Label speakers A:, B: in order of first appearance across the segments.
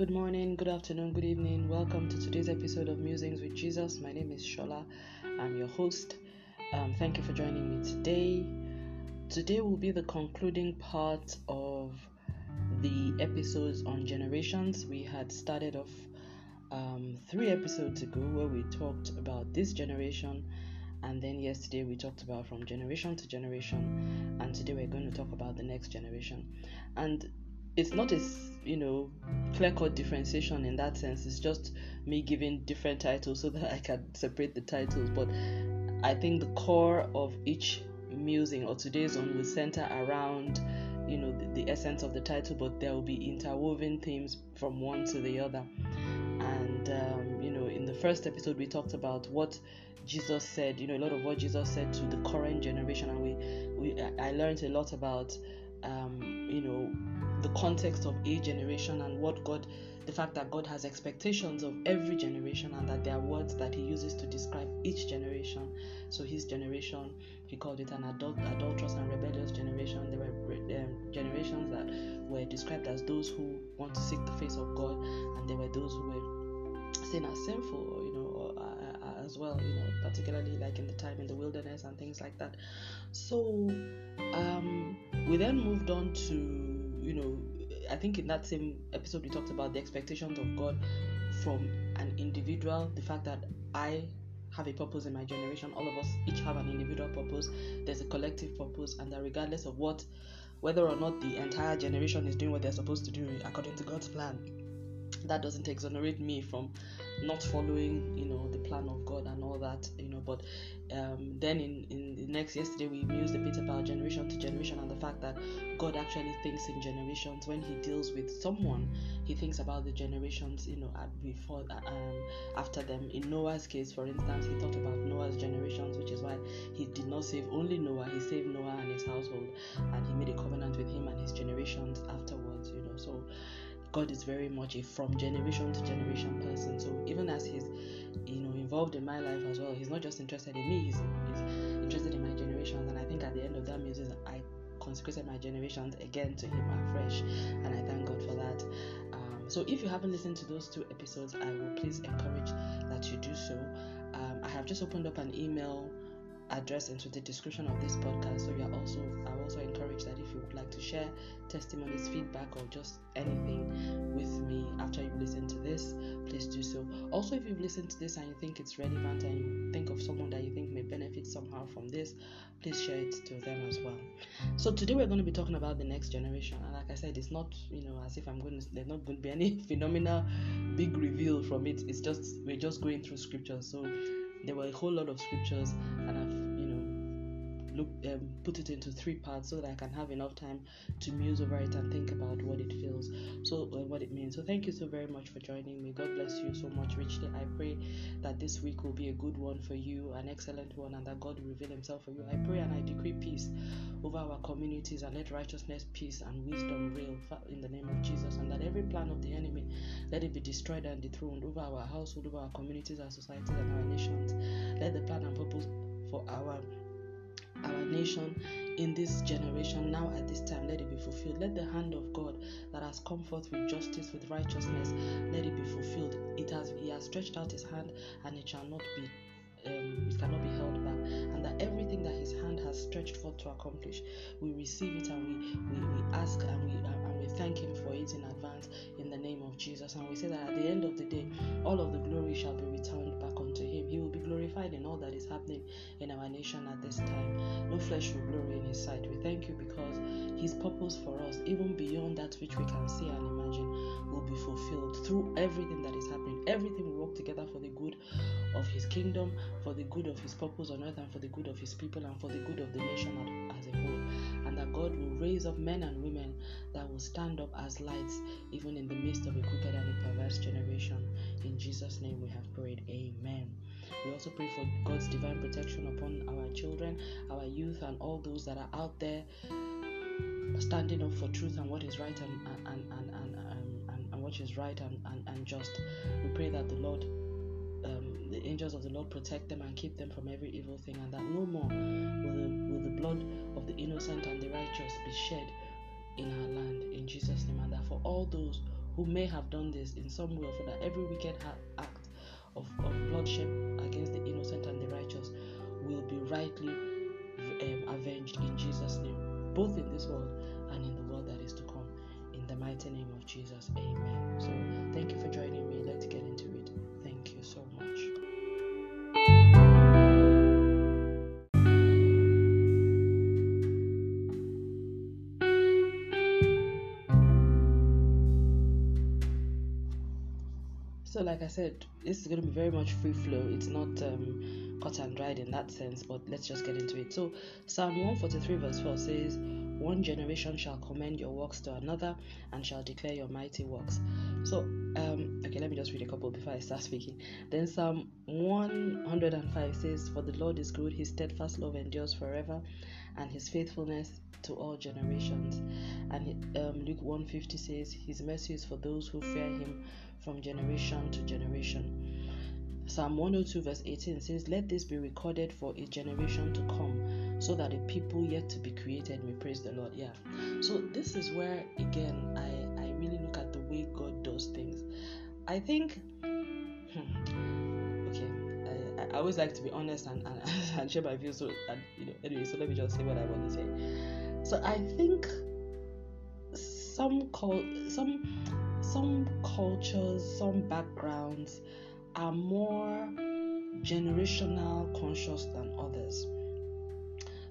A: Good morning, good afternoon, good evening. Welcome to today's episode of Musings with Jesus. My name is Shola. I'm your host. Um, thank you for joining me today. Today will be the concluding part of the episodes on generations. We had started off um, three episodes ago where we talked about this generation, and then yesterday we talked about from generation to generation, and today we're going to talk about the next generation. And it's not a you know clear cut differentiation in that sense. It's just me giving different titles so that I can separate the titles. But I think the core of each musing or today's one will center around you know the, the essence of the title, but there will be interwoven themes from one to the other. And um, you know, in the first episode, we talked about what Jesus said. You know, a lot of what Jesus said to the current generation, and we, we I learned a lot about um, you know the context of a generation and what God, the fact that God has expectations of every generation and that there are words that He uses to describe each generation. So His generation, He called it an adult, adulterous and rebellious generation. There were um, generations that were described as those who want to seek the face of God, and there were those who were seen as sinful, you know, uh, uh, as well, you know, particularly like in the time in the wilderness and things like that. So um, we then moved on to you know, I think in that same episode we talked about the expectations of God from an individual, the fact that I have a purpose in my generation, all of us each have an individual purpose, there's a collective purpose, and that regardless of what, whether or not the entire generation is doing what they're supposed to do according to God's plan, that doesn't exonerate me from not following you know the plan of god and all that you know but um, then in, in the next yesterday we mused a bit about generation to generation and the fact that god actually thinks in generations. When he deals with someone he thinks about the generations you know before um, after them. In noah's case for instance he thought about noah's generations which is why he did not save only noah he saved noah and his household. And he made a covenant with him and his generations afterwards you know so God is very much a from generation to generation person. So even as he's, you know, involved in my life as well, he's not just interested in me. He's, he's interested in my generations. And I think at the end of that music, I consecrated my generations again to him afresh, and I thank God for that. Um, so if you haven't listened to those two episodes, I will please encourage that you do so. Um, I have just opened up an email address into the description of this podcast. So you are also I also encourage that if you would like to share testimonies, feedback, or just anything with me after you've listened to this, please do so. Also, if you've listened to this and you think it's relevant and you think of someone that you think may benefit somehow from this, please share it to them as well. So today we're going to be talking about the next generation, and like I said, it's not you know as if I'm going to there's not going to be any phenomenal big reveal from it. It's just we're just going through scriptures. So there were a whole lot of scriptures, and I've look um, put it into three parts so that I can have enough time to muse over it and think about what it feels, so uh, what it means. So thank you so very much for joining me. God bless you so much richly. I pray that this week will be a good one for you, an excellent one, and that God will reveal Himself for you. I pray and I decree peace over our communities and let righteousness, peace, and wisdom reign in the name of Jesus, and that every plan of the enemy let it be destroyed and dethroned over our household, over our communities, our societies, and our nations. Let the plan and purpose for our our nation in this generation now at this time. Let it be fulfilled. Let the hand of god that has come forth with justice with righteousness let it be fulfilled. It has he has stretched out his hand and it shall not be um, it cannot be held back. And that everything that his hand has stretched forth to accomplish we receive it and we we, we ask and we and we thank him for it in advance in the name of jesus. And we say that at the end of the day all of the glory shall be returned back will be glorified in all that is happening in our nation at this time no flesh will glory in his sight we thank you because his purpose for us even beyond that which we can see and imagine will be fulfilled through everything that is happening everything will work together for the good of his kingdom for the good of his purpose on earth and for the good of his people and for the good of the nation as a whole. And that God will raise up men and women that will stand up as lights even in the midst of a crooked and a perverse generation. In Jesus' name we have prayed. Amen. We also pray for God's divine protection upon our children, our youth, and all those that are out there standing up for truth and what is right and, and, and, and, and, and what is right and, and, and just. We pray that the Lord um, the angels of the Lord protect them and keep them from every evil thing, and that no more will the, will the blood of the innocent and the righteous be shed in our land. In Jesus' name, and that for all those who may have done this in some way or for that every wicked act of, of bloodshed against the innocent and the righteous will be rightly um, avenged in Jesus' name, both in this world and in the world that is to come. In the mighty name of Jesus, amen. So, thank you for joining me. Like I said, this is going to be very much free flow. It's not um, cut and dried in that sense, but let's just get into it. So, Psalm 143, verse 4 says, One generation shall commend your works to another and shall declare your mighty works. So, um, okay, let me just read a couple before I start speaking. Then, Psalm 105 says, For the Lord is good, his steadfast love endures forever, and his faithfulness to all generations. And um, Luke 150 says, His mercy is for those who fear him from generation to generation. Psalm 102, verse 18 says, Let this be recorded for a generation to come, so that a people yet to be created may praise the Lord. Yeah. So, this is where, again, I, I really look at the way God does things. I think, I, always like to be honest and, and, and share my views. So, and, you know, anyway, so let me just say what I want to say. So, I think some call some some cultures, some backgrounds are more generational conscious than others.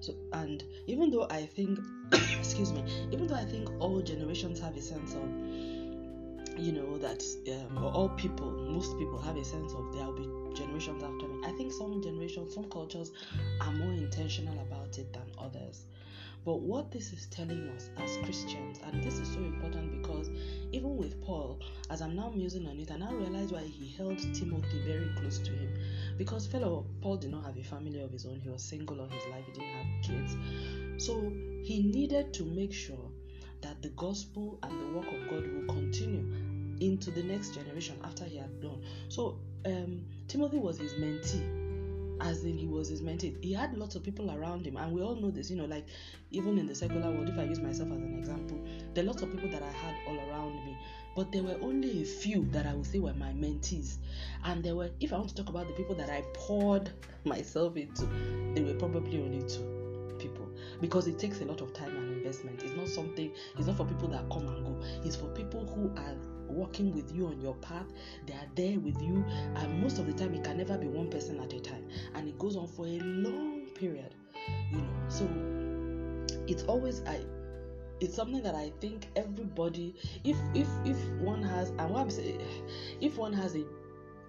A: So, and even though I think, excuse me, even though I think all generations have a sense of, you know, that um, all people, most people have a sense of there will be generations after me. I think some generations, some cultures are more intentional about it than others. But what this is telling us as Christians, and this is so important because even with Paul, as I'm now musing on it, I now realize why he held Timothy very close to him. Because fellow Paul did not have a family of his own, he was single all his life, he didn't have kids. So he needed to make sure that the gospel and the work of God will continue into the next generation after he had gone. So um, Timothy was his mentee as in he was his mentee. He had lots of people around him, and we all know this, you know, like even in the secular world, if I use myself as an example, there are lots of people that I had all around me, but there were only a few that I would say were my mentees. And there were, if I want to talk about the people that I poured myself into, there were probably only two people because it takes a lot of time and investment. It's not something, it's not for people that come and go, it's for people who are walking with you on your path. They are there with you, and most of the time, it can never be one person at a time, and it goes on for a long period. You know, so it's always I. It's something that I think everybody, if if if one has, and what I'm saying, if one has a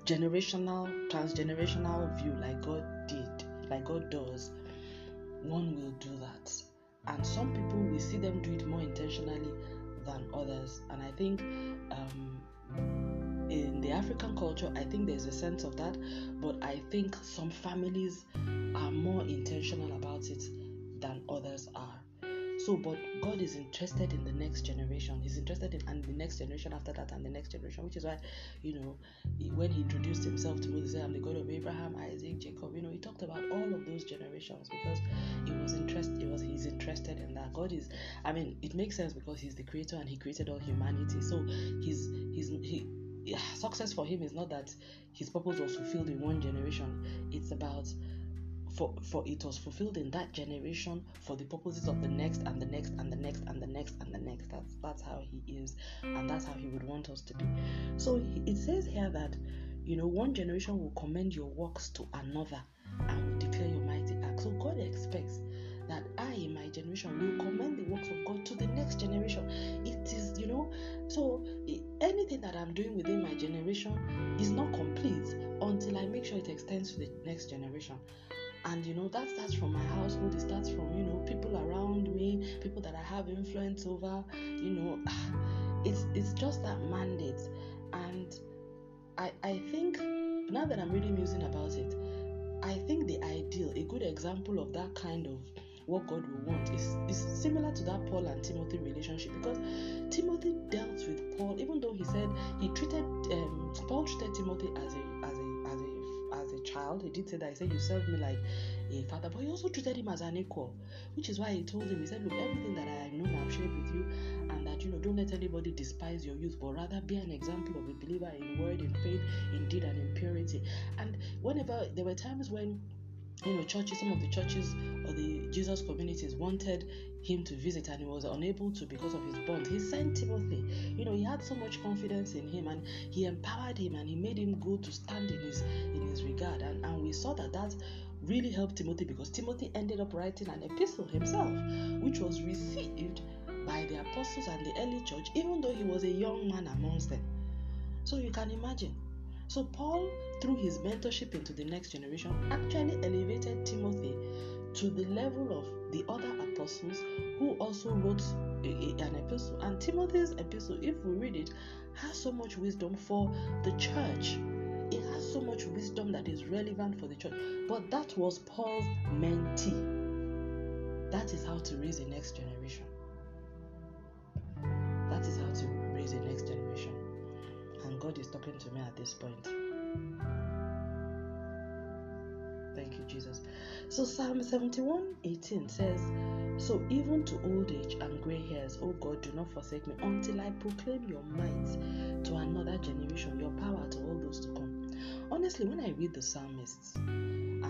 A: generational, transgenerational view like God did, like God does, one will do that. And some people we see them do it more intentionally than others. And I think um, in the African culture, I think there's a sense of that, but I think some families are more intentional about it than others are. So, but God is interested in the next generation. He's interested in and the next generation after that, and the next generation, which is why, you know, when he introduced himself to Moses, I'm the God of Abraham, Isaac, Jacob. You know, he talked about all of those generations because he was interested. It was he's interested in that. God is. I mean, it makes sense because he's the creator and he created all humanity. So he's he's he. Success for him is not that his purpose was fulfilled in one generation. It's about for for it was fulfilled in that generation for the purposes of the next and the next and the next and the next and the next. That's that's how he is and that's how he would want us to be. So it says here that you know one generation will commend your works to another and will declare your mighty acts. So god expects that i in my generation will commend the works of god to the next generation. It is you know so anything that i'm doing within my generation is not complete until i make sure it extends to the next generation and you know that starts from my household it starts from you know people around me people that i have influence over you know. It's it's just that mandate. And i i think now that i'm really musing about it i think the ideal a good example of that kind of what god will want is is similar to that paul and timothy relationship. Because timothy dealt with paul even though he said he treated um, paul treated timothy as a as a as a child. He did say that. He said, You served me like a father. But he also treated him as an equal, which is why he told him, He said, Look, everything that I know I've shared with you, and that, you know, don't let anybody despise your youth, but rather be an example of a believer in word, in faith, in deed, and in purity. And whenever there were times when you know churches some of the churches or the jesus communities wanted him to visit and he was unable to because of his bond. He sent timothy. You know he had so much confidence in him and he empowered him and he made him go to stand in his in his regard. And, and we saw that that really helped timothy because timothy ended up writing an epistle himself which was received by the apostles and the early church even though he was a young man amongst them. So you can imagine so Paul, through his mentorship into the next generation, actually elevated Timothy to the level of the other apostles who also wrote an epistle. And Timothy's epistle, if we read it, has so much wisdom for the church. It has so much wisdom that is relevant for the church. But that was Paul's mentee. That is how to raise the next generation. God is talking to me at this point. Thank you, Jesus. So Psalm 71 18 says, So even to old age and grey hairs, O God, do not forsake me until I proclaim your might to another generation, your power to all those to come. Honestly, when I read the psalmists,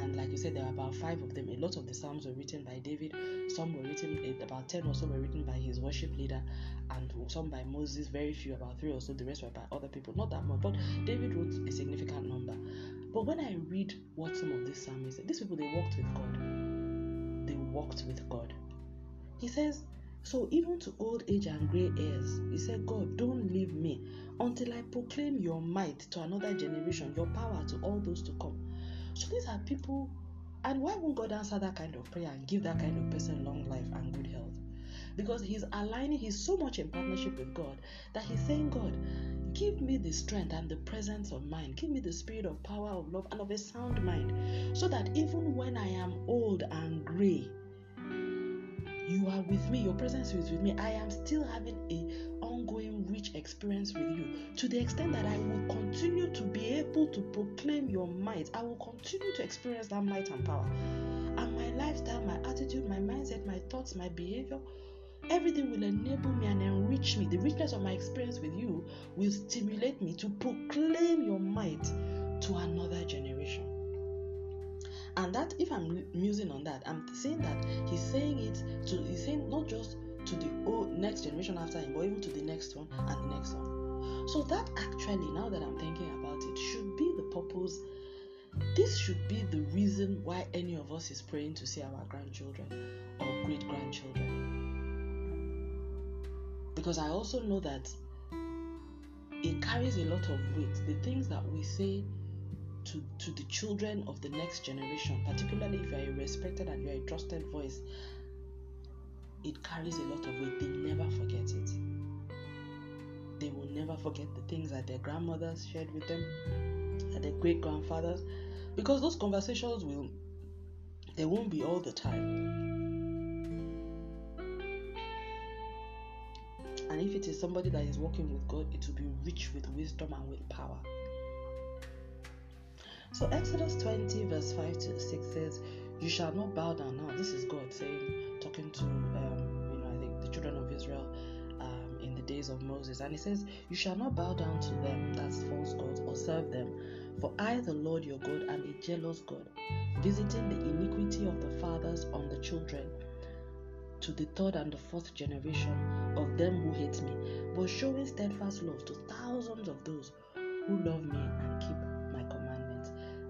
A: and like you said, there are about five of them. A lot of the psalms were written by David. Some were written, eh, about ten or so were written by his worship leader, and some by Moses. Very few, about three or so. The rest were by other people. Not that much, but David wrote a significant number. But when I read what some of these psalmists, these people they walked with God. They walked with God. He says, so even to old age and grey hairs, he said, God, don't leave me until I proclaim your might to another generation, your power to all those to come. So these are people, and why won't God answer that kind of prayer and give that kind of person long life and good health? Because he's aligning, he's so much in partnership with God that he's saying, God, give me the strength and the presence of mind, give me the spirit of power, of love, and of a sound mind, so that even when I am old and gray, you are with me, your presence is with me. I am still having a experience with you to the extent that I will continue to be able to proclaim your might. I will continue to experience that might and power. And my lifestyle, my attitude, my mindset, my thoughts, my behavior, everything will enable me and enrich me. The richness of my experience with you will stimulate me to proclaim your might to another generation. And that, if I'm musing on that, I'm saying that he's saying it to, he's saying not just to the old next generation after him, but even to the next one and the next one. So that actually, now that I'm thinking about it, should be the purpose. This should be the reason why any of us is praying to see our grandchildren or great grandchildren. Because I also know that it carries a lot of weight. The things that we say to, to the children of the next generation, particularly if you are a respected and you are a trusted voice, it carries a lot of weight. They never forget it. They will never forget the things that their grandmothers shared with them, and their great grandfathers, because those conversations will, they won't be all the time. And if it is somebody that is working with God, it will be rich with wisdom and with power. So Exodus 20, verse 5 to 6 says, You shall not bow down. Now, this is God saying, talking to, um, you know, I think the children of Israel um, in the days of Moses. And he says, You shall not bow down to them, that's false gods, or serve them. For I, the Lord your God, am a jealous God, visiting the iniquity of the fathers on the children to the third and the fourth generation of them who hate me, but showing steadfast love to thousands of those who love me and keep.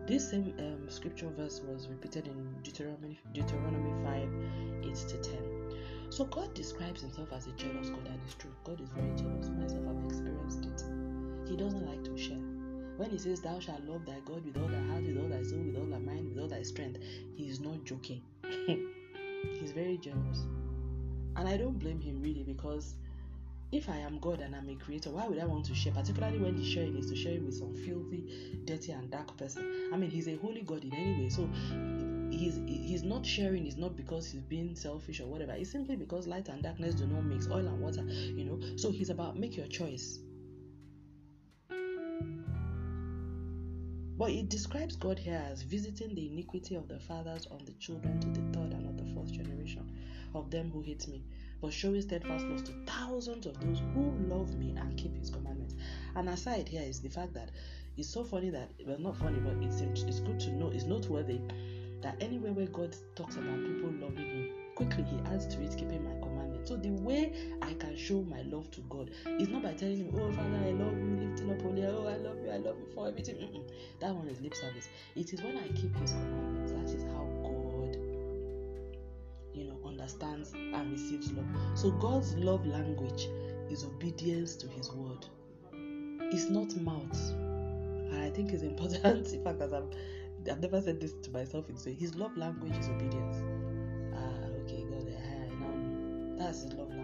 A: This same um, scripture verse was repeated in Deuteronomy, Deuteronomy 5 8 to 10. So God describes himself as a jealous God, and it's true. God is very jealous. Myself, I've experienced it. He doesn't like to share. When he says, Thou shalt love thy God with all thy heart, with all thy soul, with all thy mind, with all thy strength, he is not joking. He's very jealous. And I don't blame him really because if I am God and I'm a creator, why would I want to share? Particularly when the sharing is to share it with some filthy, dirty, and dark person. I mean, he's a holy God in any way, so he's he's not sharing is not because he's being selfish or whatever. It's simply because light and darkness do not mix, oil and water, you know. So he's about make your choice. But it describes God here as visiting the iniquity of the fathers on the children to the third and of the fourth generation of them who hate me, but showing steadfast love to thousands of those who love me and keep his commandments. And aside here is the fact that it's so funny that well not funny, but it's it's good to know, it's noteworthy that anywhere where God talks about people loving him, quickly he adds to it keeping my commandments. So the way I can show my love to God is not by telling him, Oh Father, I love you, lifting up holy, oh I love you, I love you for everything. Mm-mm. That one is lip service. It is when I keep his commandments. That is how understands and receives love. So God's love language is obedience to his word. It's not mouth. And I think it's important, in fact, I've never said this to myself say his love language is obedience. Ah, okay, God, uh, now that's his love language.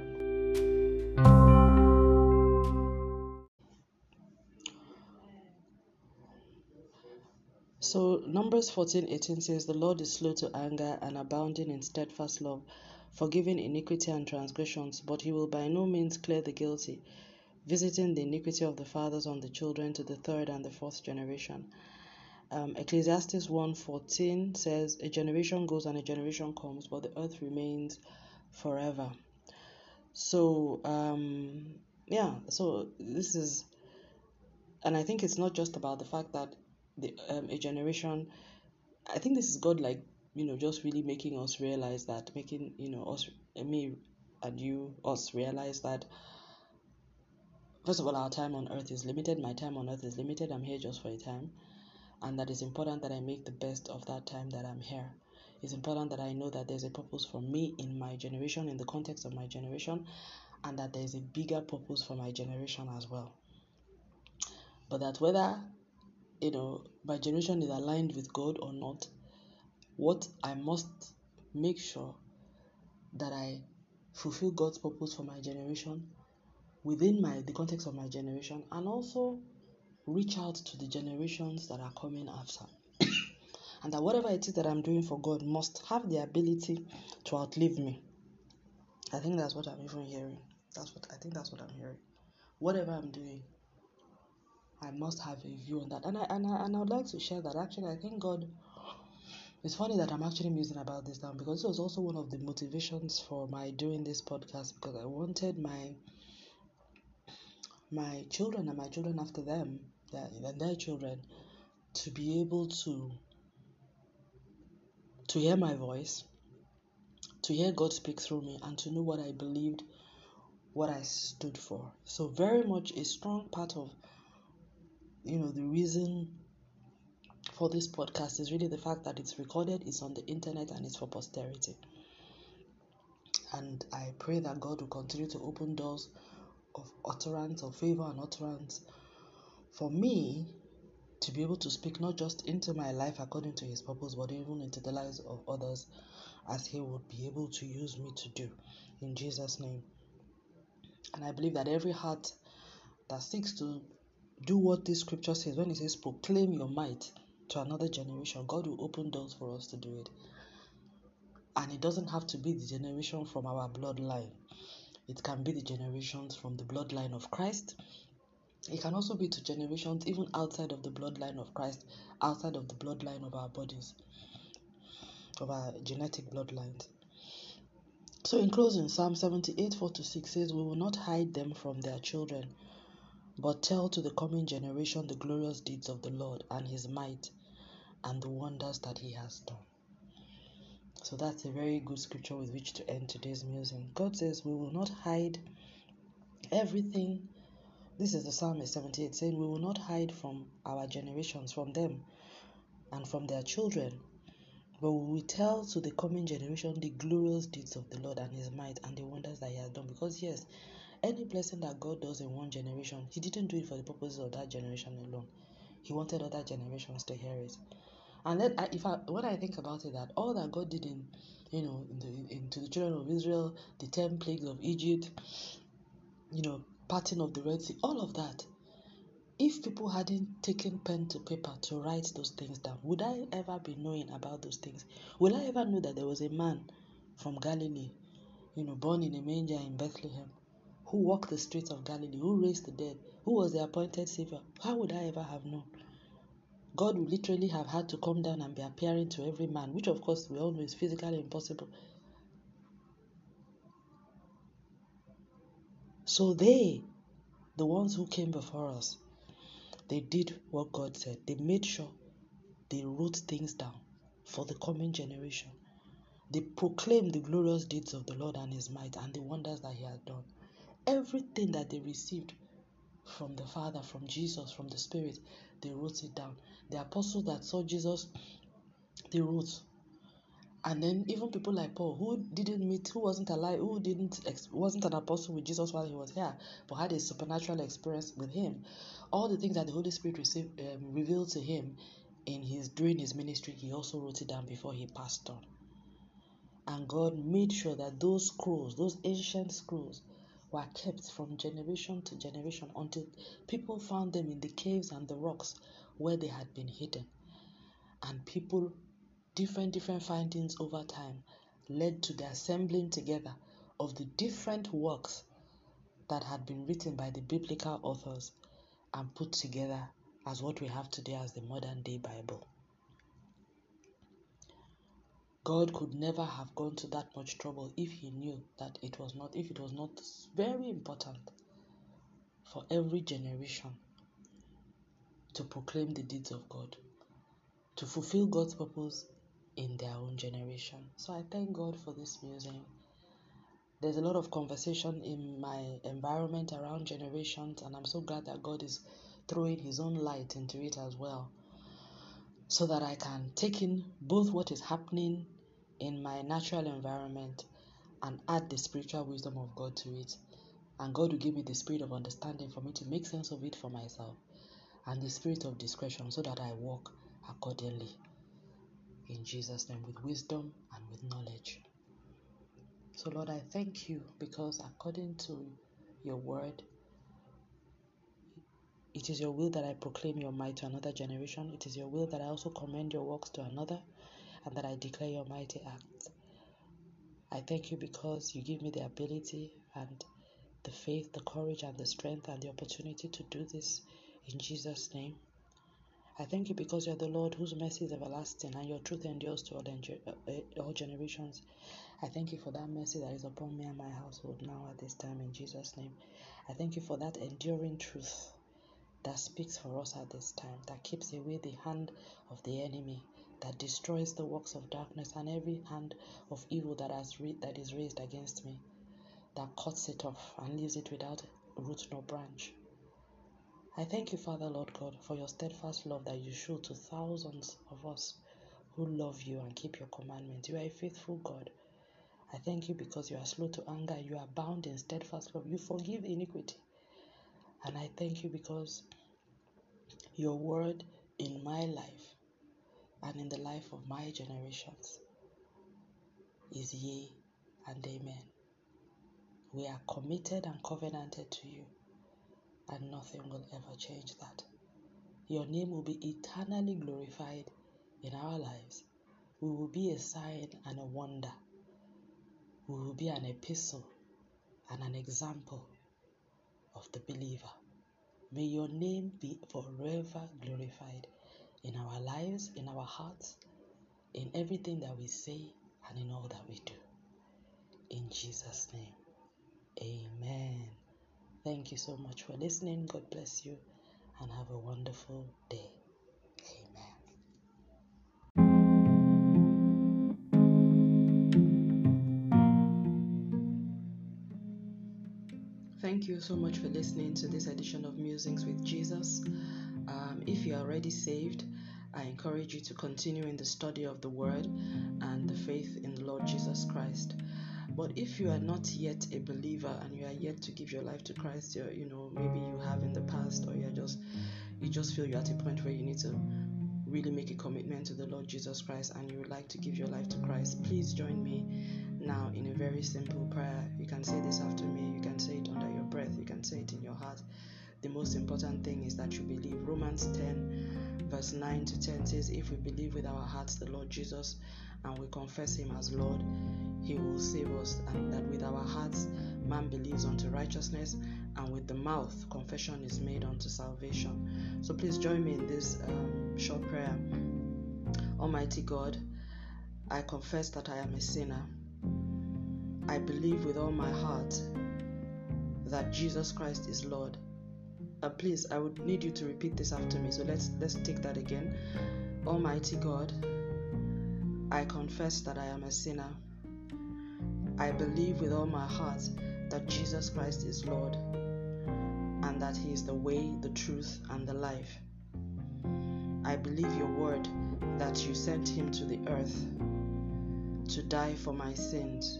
A: So Numbers 14:18 says, The Lord is slow to anger and abounding in steadfast love, forgiving iniquity and transgressions, but he will by no means clear the guilty, visiting the iniquity of the fathers on the children to the third and the fourth generation. Um, Ecclesiastes 1:14 says, "A generation goes and a generation comes, but the earth remains forever." So, um, yeah, so this is, and I think it's not just about the fact that the um, a generation. I think this is God, like you know, just really making us realize that, making you know us, me, and you, us realize that. First of all, our time on earth is limited. My time on earth is limited. I'm here just for a time and that it's important that I make the best of that time that I'm here. It's important that I know that there's a purpose for me in my generation, in the context of my generation, and that there's a bigger purpose for my generation as well. But that whether you know my generation is aligned with God or not, what I must make sure that I fulfill God's purpose for my generation within my the context of my generation and also reach out to the generations that are coming after. and that whatever it is that I'm doing for God must have the ability to outlive me. I think that's what I'm even hearing. That's what I think that's what I'm hearing. Whatever I'm doing, I must have a view on that. And I and I and I would like to share that actually I think God it's funny that I'm actually musing about this now because it was also one of the motivations for my doing this podcast because I wanted my my children and my children after them their, their children to be able to to hear my voice, to hear God speak through me, and to know what I believed, what I stood for. So very much a strong part of you know the reason for this podcast is really the fact that it's recorded, it's on the internet, and it's for posterity. And I pray that God will continue to open doors of utterance, of favor and utterance for me to be able to speak not just into my life according to his purpose, but even into the lives of others as he would be able to use me to do. In Jesus' name. And I believe that every heart that seeks to do what this scripture says, when it says proclaim your might to another generation, God will open doors for us to do it. And it doesn't have to be the generation from our bloodline, it can be the generations from the bloodline of Christ it can also be to generations even outside of the bloodline of Christ, outside of the bloodline of our bodies, of our genetic bloodlines. So, in closing, Psalm 78 4 to 6 says, We will not hide them from their children, but tell to the coming generation the glorious deeds of the Lord and his might and the wonders that he has done. So, that's a very good scripture with which to end today's musing. God says, We will not hide everything this is the Psalmist 78 saying, We will not hide from our generations, from them, and from their children, but we will tell to the coming generation the glorious deeds of the Lord and His might and the wonders that He has done. Because, yes, any blessing that God does in one generation, He didn't do it for the purposes of that generation alone. He wanted other generations to hear it. And then, if I, when I think about it, that all that God did in, you know, in into the children of Israel, the ten plagues of Egypt, you know, parting of the Red Sea, all of that. If people hadn't taken pen to paper to write those things down, would I ever be knowing about those things? Will I ever know that there was a man from Galilee, you know, born in a manger in Bethlehem, who walked the streets of Galilee, who raised the dead, who was the appointed Savior? How would I ever have known? God would literally have had to come down and be appearing to every man, which of course we all know is physically impossible. So they, the ones who came before us, they did what God said. They made sure they wrote things down for the coming generation. They proclaimed the glorious deeds of the Lord and his might and the wonders that he had done. Everything that they received from the Father, from Jesus, from the Spirit, they wrote it down. The apostles that saw Jesus, they wrote. And then even people like Paul, who didn't meet, who wasn't alive, who didn't wasn't an apostle with Jesus while he was here, but had a supernatural experience with him, all the things that the Holy Spirit received, um, revealed to him in his during his ministry, he also wrote it down before he passed on. And God made sure that those scrolls, those ancient scrolls, were kept from generation to generation until people found them in the caves and the rocks where they had been hidden. And people, different, different findings over time led to the assembling together of the different works that had been written by the biblical authors and put together as what we have today as the modern day Bible. God could never have gone to that much trouble if he knew that it was not, if it was not very important for every generation to proclaim the deeds of God, to fulfill God's purpose in their own generation. So I thank God for this museum. There's a lot of conversation in my environment around generations, and I'm so glad that God is throwing His own light into it as well so that I can take in both what is happening in my natural environment and add the spiritual wisdom of God to it. And God will give me the spirit of understanding for me to make sense of it for myself and the spirit of discretion so that I walk accordingly. In Jesus' name, with wisdom and with knowledge. So, Lord, I thank you because according to your word, it is your will that I proclaim your might to another generation. It is your will that I also commend your works to another and that I declare your mighty acts. I thank you because you give me the ability and the faith, the courage, and the strength and the opportunity to do this in Jesus' name. I thank you because you are the Lord whose mercy is everlasting and your truth endures to all, uh, uh, all generations. I thank you for that mercy that is upon me and my household now at this time in Jesus' name. I thank you for that enduring truth that speaks for us at this time, that keeps away the hand of the enemy, that destroys the works of darkness and every hand of evil that has re- that is raised against me, that cuts it off and leaves it without root nor branch. I thank you, Father, Lord God, for your steadfast love that you show to thousands of us who love you and keep your commandments. You are a faithful God. I thank you because you are slow to anger, you are bound in steadfast love, you forgive iniquity. And I thank you because your word in my life and in the life of my generations is yea and amen. We are committed and covenanted to you, and nothing will ever change that. Your name will be eternally glorified in our lives. We will be a sign and a wonder. We will be an epistle and an example of the believer. May your name be forever glorified in our lives, in our hearts, in everything that we say, and in all that we do. In Jesus' name, amen. Thank you so much for listening. God bless you and have a wonderful day. Amen. Thank you so much for listening to this edition of Musings with Jesus. Um, if you are already saved, I encourage you to continue in the study of the Word and the faith in the Lord Jesus Christ. But if you are not yet a believer and you are yet to give your life to Christ, you know maybe you have in the past, or you just you just feel you're at a point where you need to really make a commitment to the Lord Jesus Christ and you would like to give your life to Christ, please join me now in a very simple prayer. You can say this after me. You can say it under your breath. You can say it in your heart the most important thing is that you believe. Romans 10, verse 9 to 10 says, If we believe with our hearts the Lord Jesus and we confess Him as Lord, He will save us, and that with our hearts man believes unto righteousness, and with the mouth confession is made unto salvation. So please join me in this um, short prayer. Almighty God, I confess that I am a sinner. I believe with all my heart that Jesus Christ is Lord. Uh, please, I would need you to repeat this after me. So let's let's take that again. Almighty God, I confess that I am a sinner. I believe with all my heart that Jesus Christ is Lord and that He is the way, the truth, and the life. I believe your word that you sent Him to the earth to die for my sins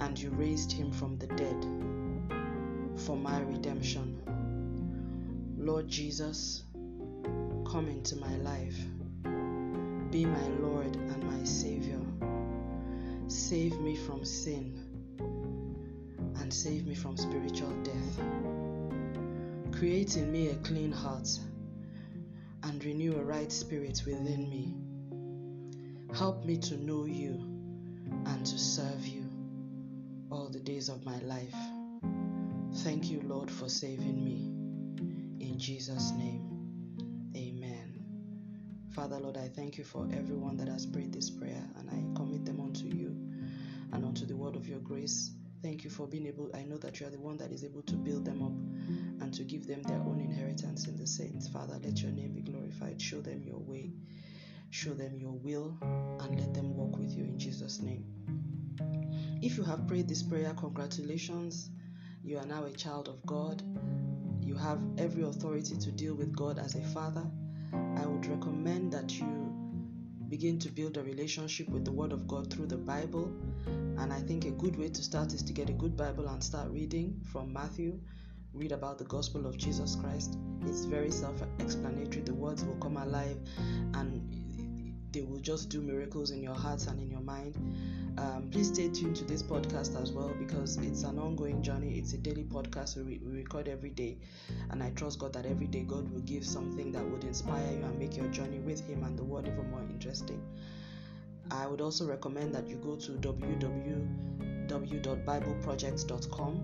A: and you raised Him from the dead for my redemption. Lord Jesus, come into my life. Be my Lord and my Savior. Save me from sin and save me from spiritual death. Create in me a clean heart and renew a right spirit within me. Help me to know you and to serve you all the days of my life. Thank you, Lord, for saving me. Jesus' name, amen. Father, Lord, I thank you for everyone that has prayed this prayer and I commit them unto you and unto the word of your grace. Thank you for being able, I know that you are the one that is able to build them up and to give them their own inheritance in the saints. Father, let your name be glorified. Show them your way, show them your will, and let them walk with you in Jesus' name. If you have prayed this prayer, congratulations. You are now a child of God. You have every authority to deal with God as a father. I would recommend that you begin to build a relationship with the Word of God through the Bible. And I think a good way to start is to get a good Bible and start reading from Matthew. Read about the gospel of Jesus Christ. It's very self explanatory. The words will come alive and they will just do miracles in your hearts and in your mind. Um, please stay tuned to this podcast as well because it's an ongoing journey. It's a daily podcast we, we record every day, and I trust God that every day God will give something that would inspire you and make your journey with Him and the Word even more interesting. I would also recommend that you go to www.bibleprojects.com,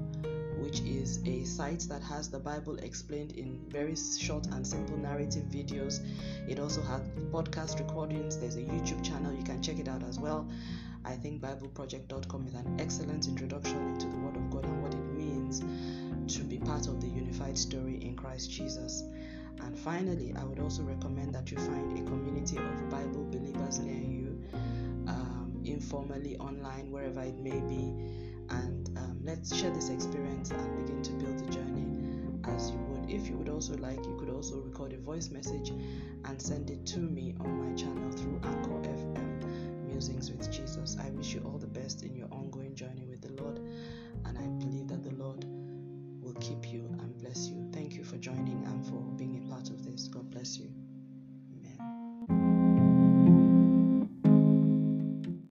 A: which is a site that has the Bible explained in very short and simple narrative videos. It also has podcast recordings. There's a YouTube channel. You can check it out as well. I think BibleProject.com is an excellent introduction into the Word of God and what it means to be part of the unified story in Christ Jesus. And finally, I would also recommend that you find a community of Bible believers near you, um, informally, online, wherever it may be. And um, let's share this experience and begin to build the journey as you would. If you would also like, you could also record a voice message and send it to me on my channel through Anchor FM Musings with Jesus. I wish you all the best in your ongoing